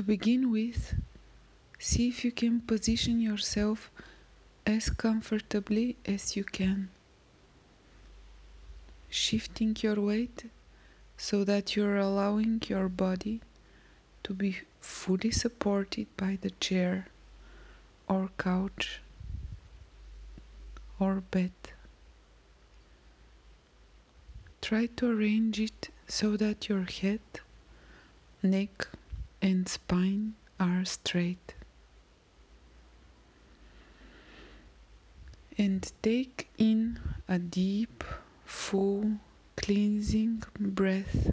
To begin with, see if you can position yourself as comfortably as you can, shifting your weight so that you're allowing your body to be fully supported by the chair or couch or bed. Try to arrange it so that your head, neck, and spine are straight. And take in a deep, full, cleansing breath,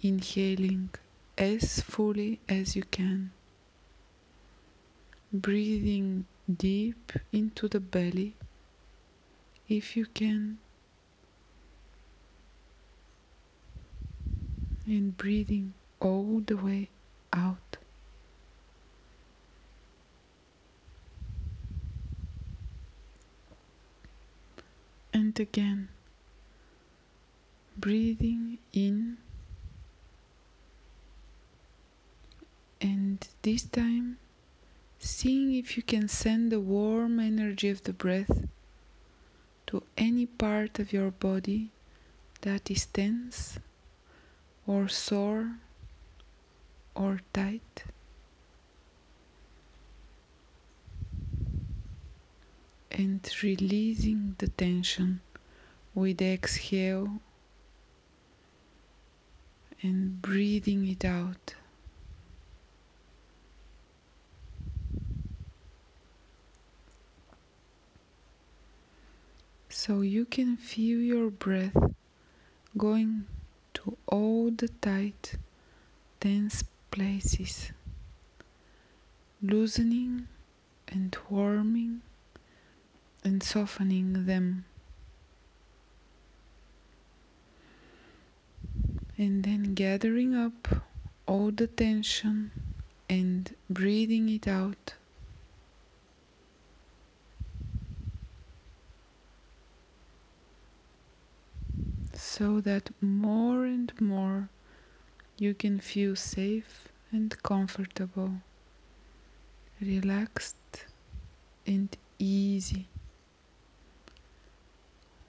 inhaling as fully as you can. Breathing deep into the belly if you can. And breathing all the way out. And again, breathing in, and this time, seeing if you can send the warm energy of the breath to any part of your body that is tense or sore or tight. And releasing the tension with exhale and breathing it out. So you can feel your breath going to all the tight, tense places, loosening and warming and softening them. And then gathering up all the tension and breathing it out. So that more and more you can feel safe and comfortable, relaxed and easy.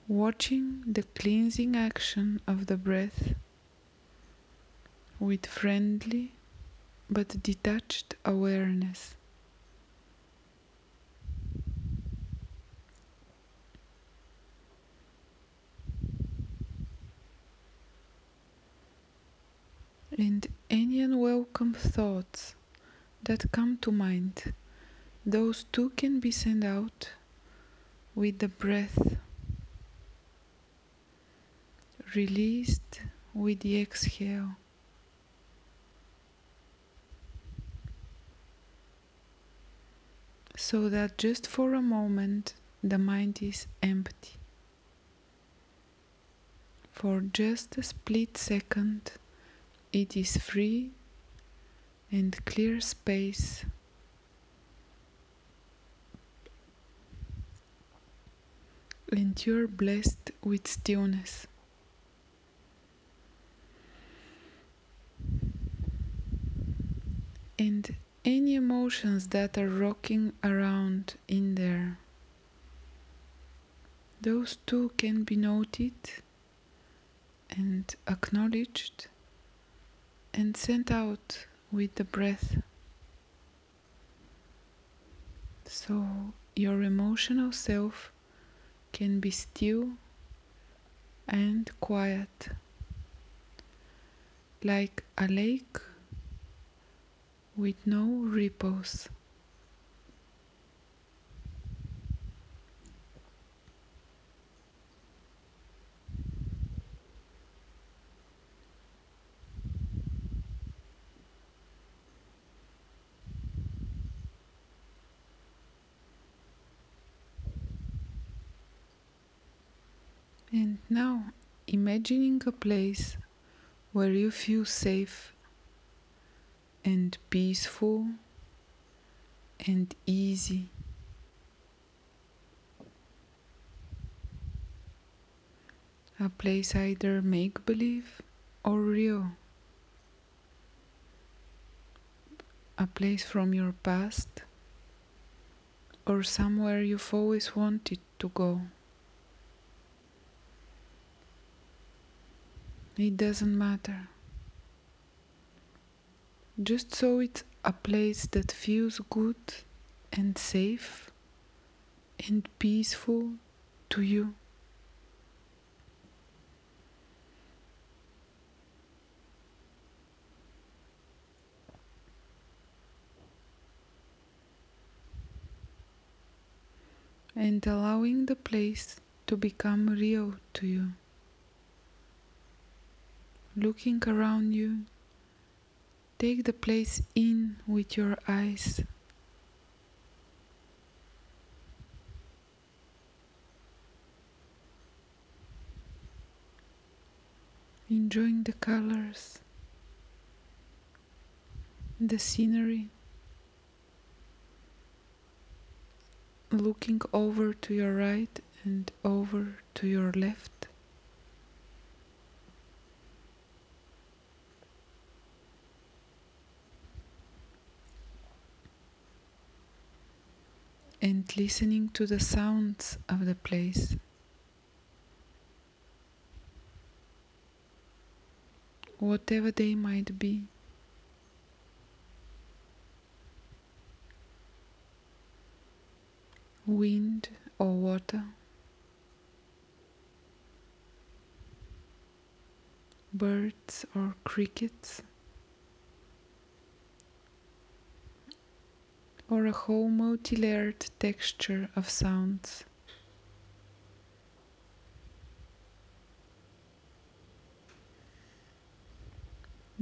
Watching the cleansing action of the breath with friendly but detached awareness. And any unwelcome thoughts that come to mind, those too can be sent out with the breath released with the exhale. So that just for a moment the mind is empty. For just a split second, it is free and clear space. And you're blessed with stillness. And any emotions that are rocking around in there, those too can be noted and acknowledged and sent out with the breath. So your emotional self can be still and quiet, like a lake with no ripples. And now, imagining a place where you feel safe and peaceful and easy. A place either make believe or real. a place from your past or somewhere you've always wanted to go. It doesn't matter. Just so it's a place that feels good and safe and peaceful to you. And allowing the place to become real to you. Looking around you, take the place in with your eyes. Enjoying the colors, the scenery, looking over to your right and over to your left. And listening to the sounds of the place. Whatever they might be. Wind or water. Birds or crickets. Or a whole multi-layered texture of sounds.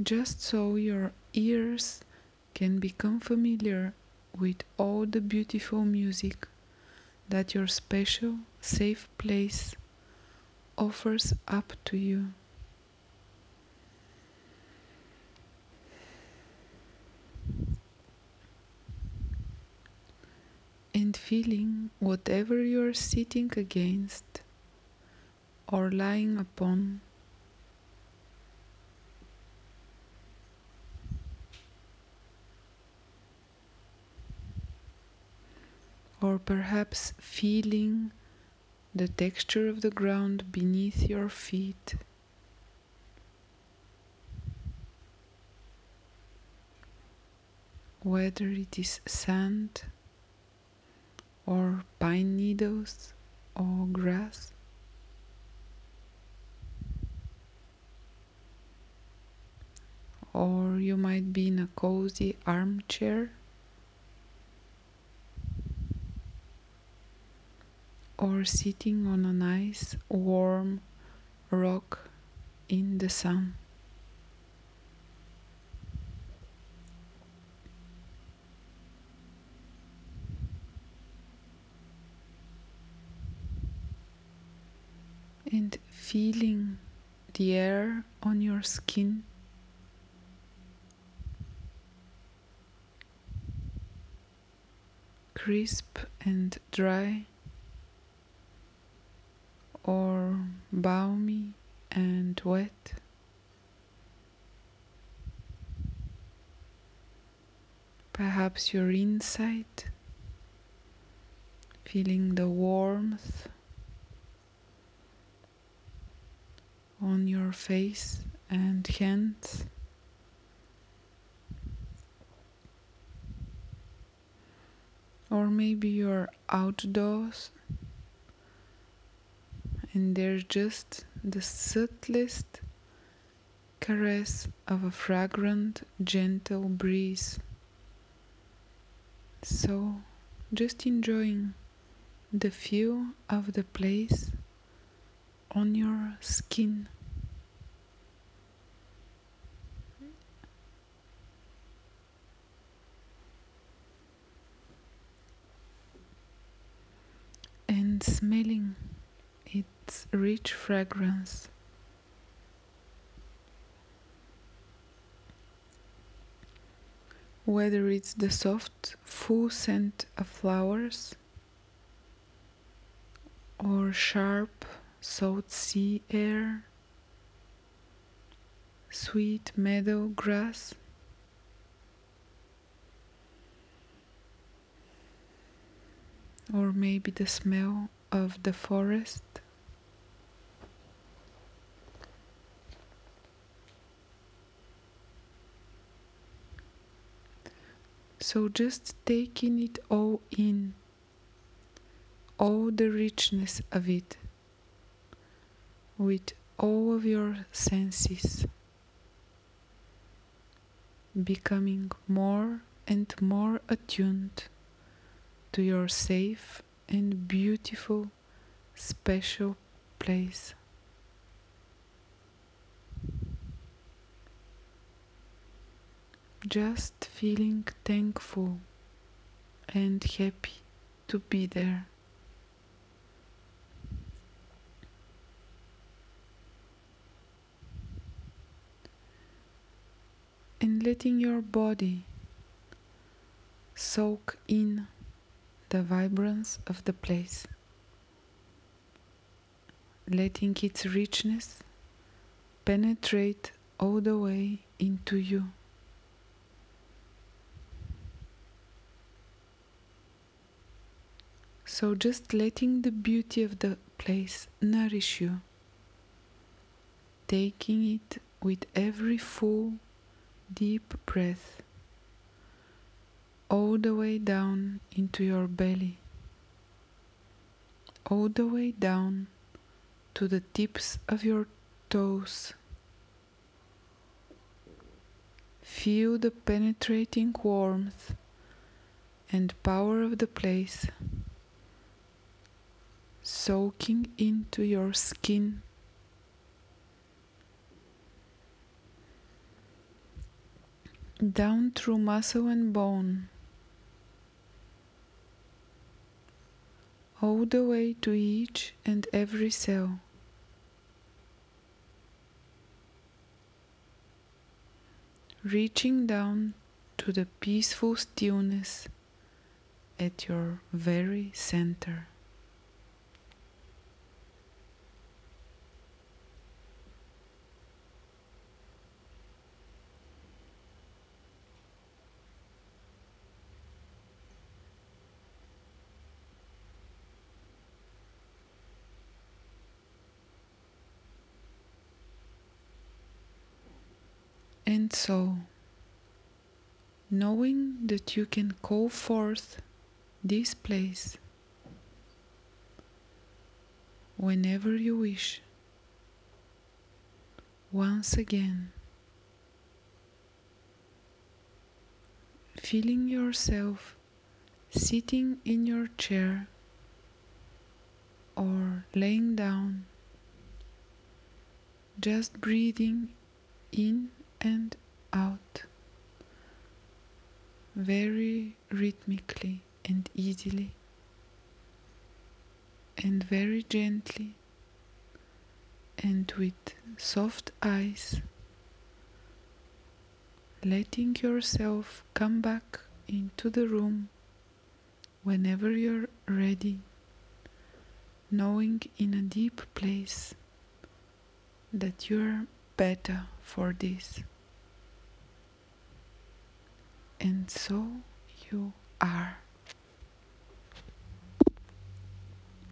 Just so your ears can become familiar with all the beautiful music that your special, safe place offers up to you. and feeling whatever you're sitting against or lying upon. Or perhaps feeling the texture of the ground beneath your feet. Whether it is sand or pine needles or grass. Or you might be in a cozy armchair. Or sitting on a nice warm rock in the sun. and feeling the air on your skin. Crisp and dry, or balmy and wet. Perhaps you're inside, feeling the warmth on your face and hands. Or maybe you're outdoors and there's just the subtlest caress of a fragrant, gentle breeze. So, just enjoying the feel of the place on your skin. And smelling its rich fragrance. Whether it's the soft, full scent of flowers or sharp, salt sea air, sweet meadow grass. Or maybe the smell of the forest. So just taking it all in, all the richness of it with all of your senses, becoming more and more attuned to your safe and beautiful, special place. Just feeling thankful and happy to be there. And letting your body soak in the vibrance of the place, letting its richness penetrate all the way into you. So just letting the beauty of the place nourish you, taking it with every full, deep breath all the way down into your belly, all the way down to the tips of your toes. Feel the penetrating warmth and power of the place soaking into your skin. Down through muscle and bone, all the way to each and every cell. Reaching down to the peaceful stillness at your very center. And so, knowing that you can call forth this place whenever you wish, once again, feeling yourself sitting in your chair or laying down, just breathing in and out very rhythmically and easily and very gently and with soft eyes letting yourself come back into the room whenever you're ready knowing in a deep place that you're better for this and so you are.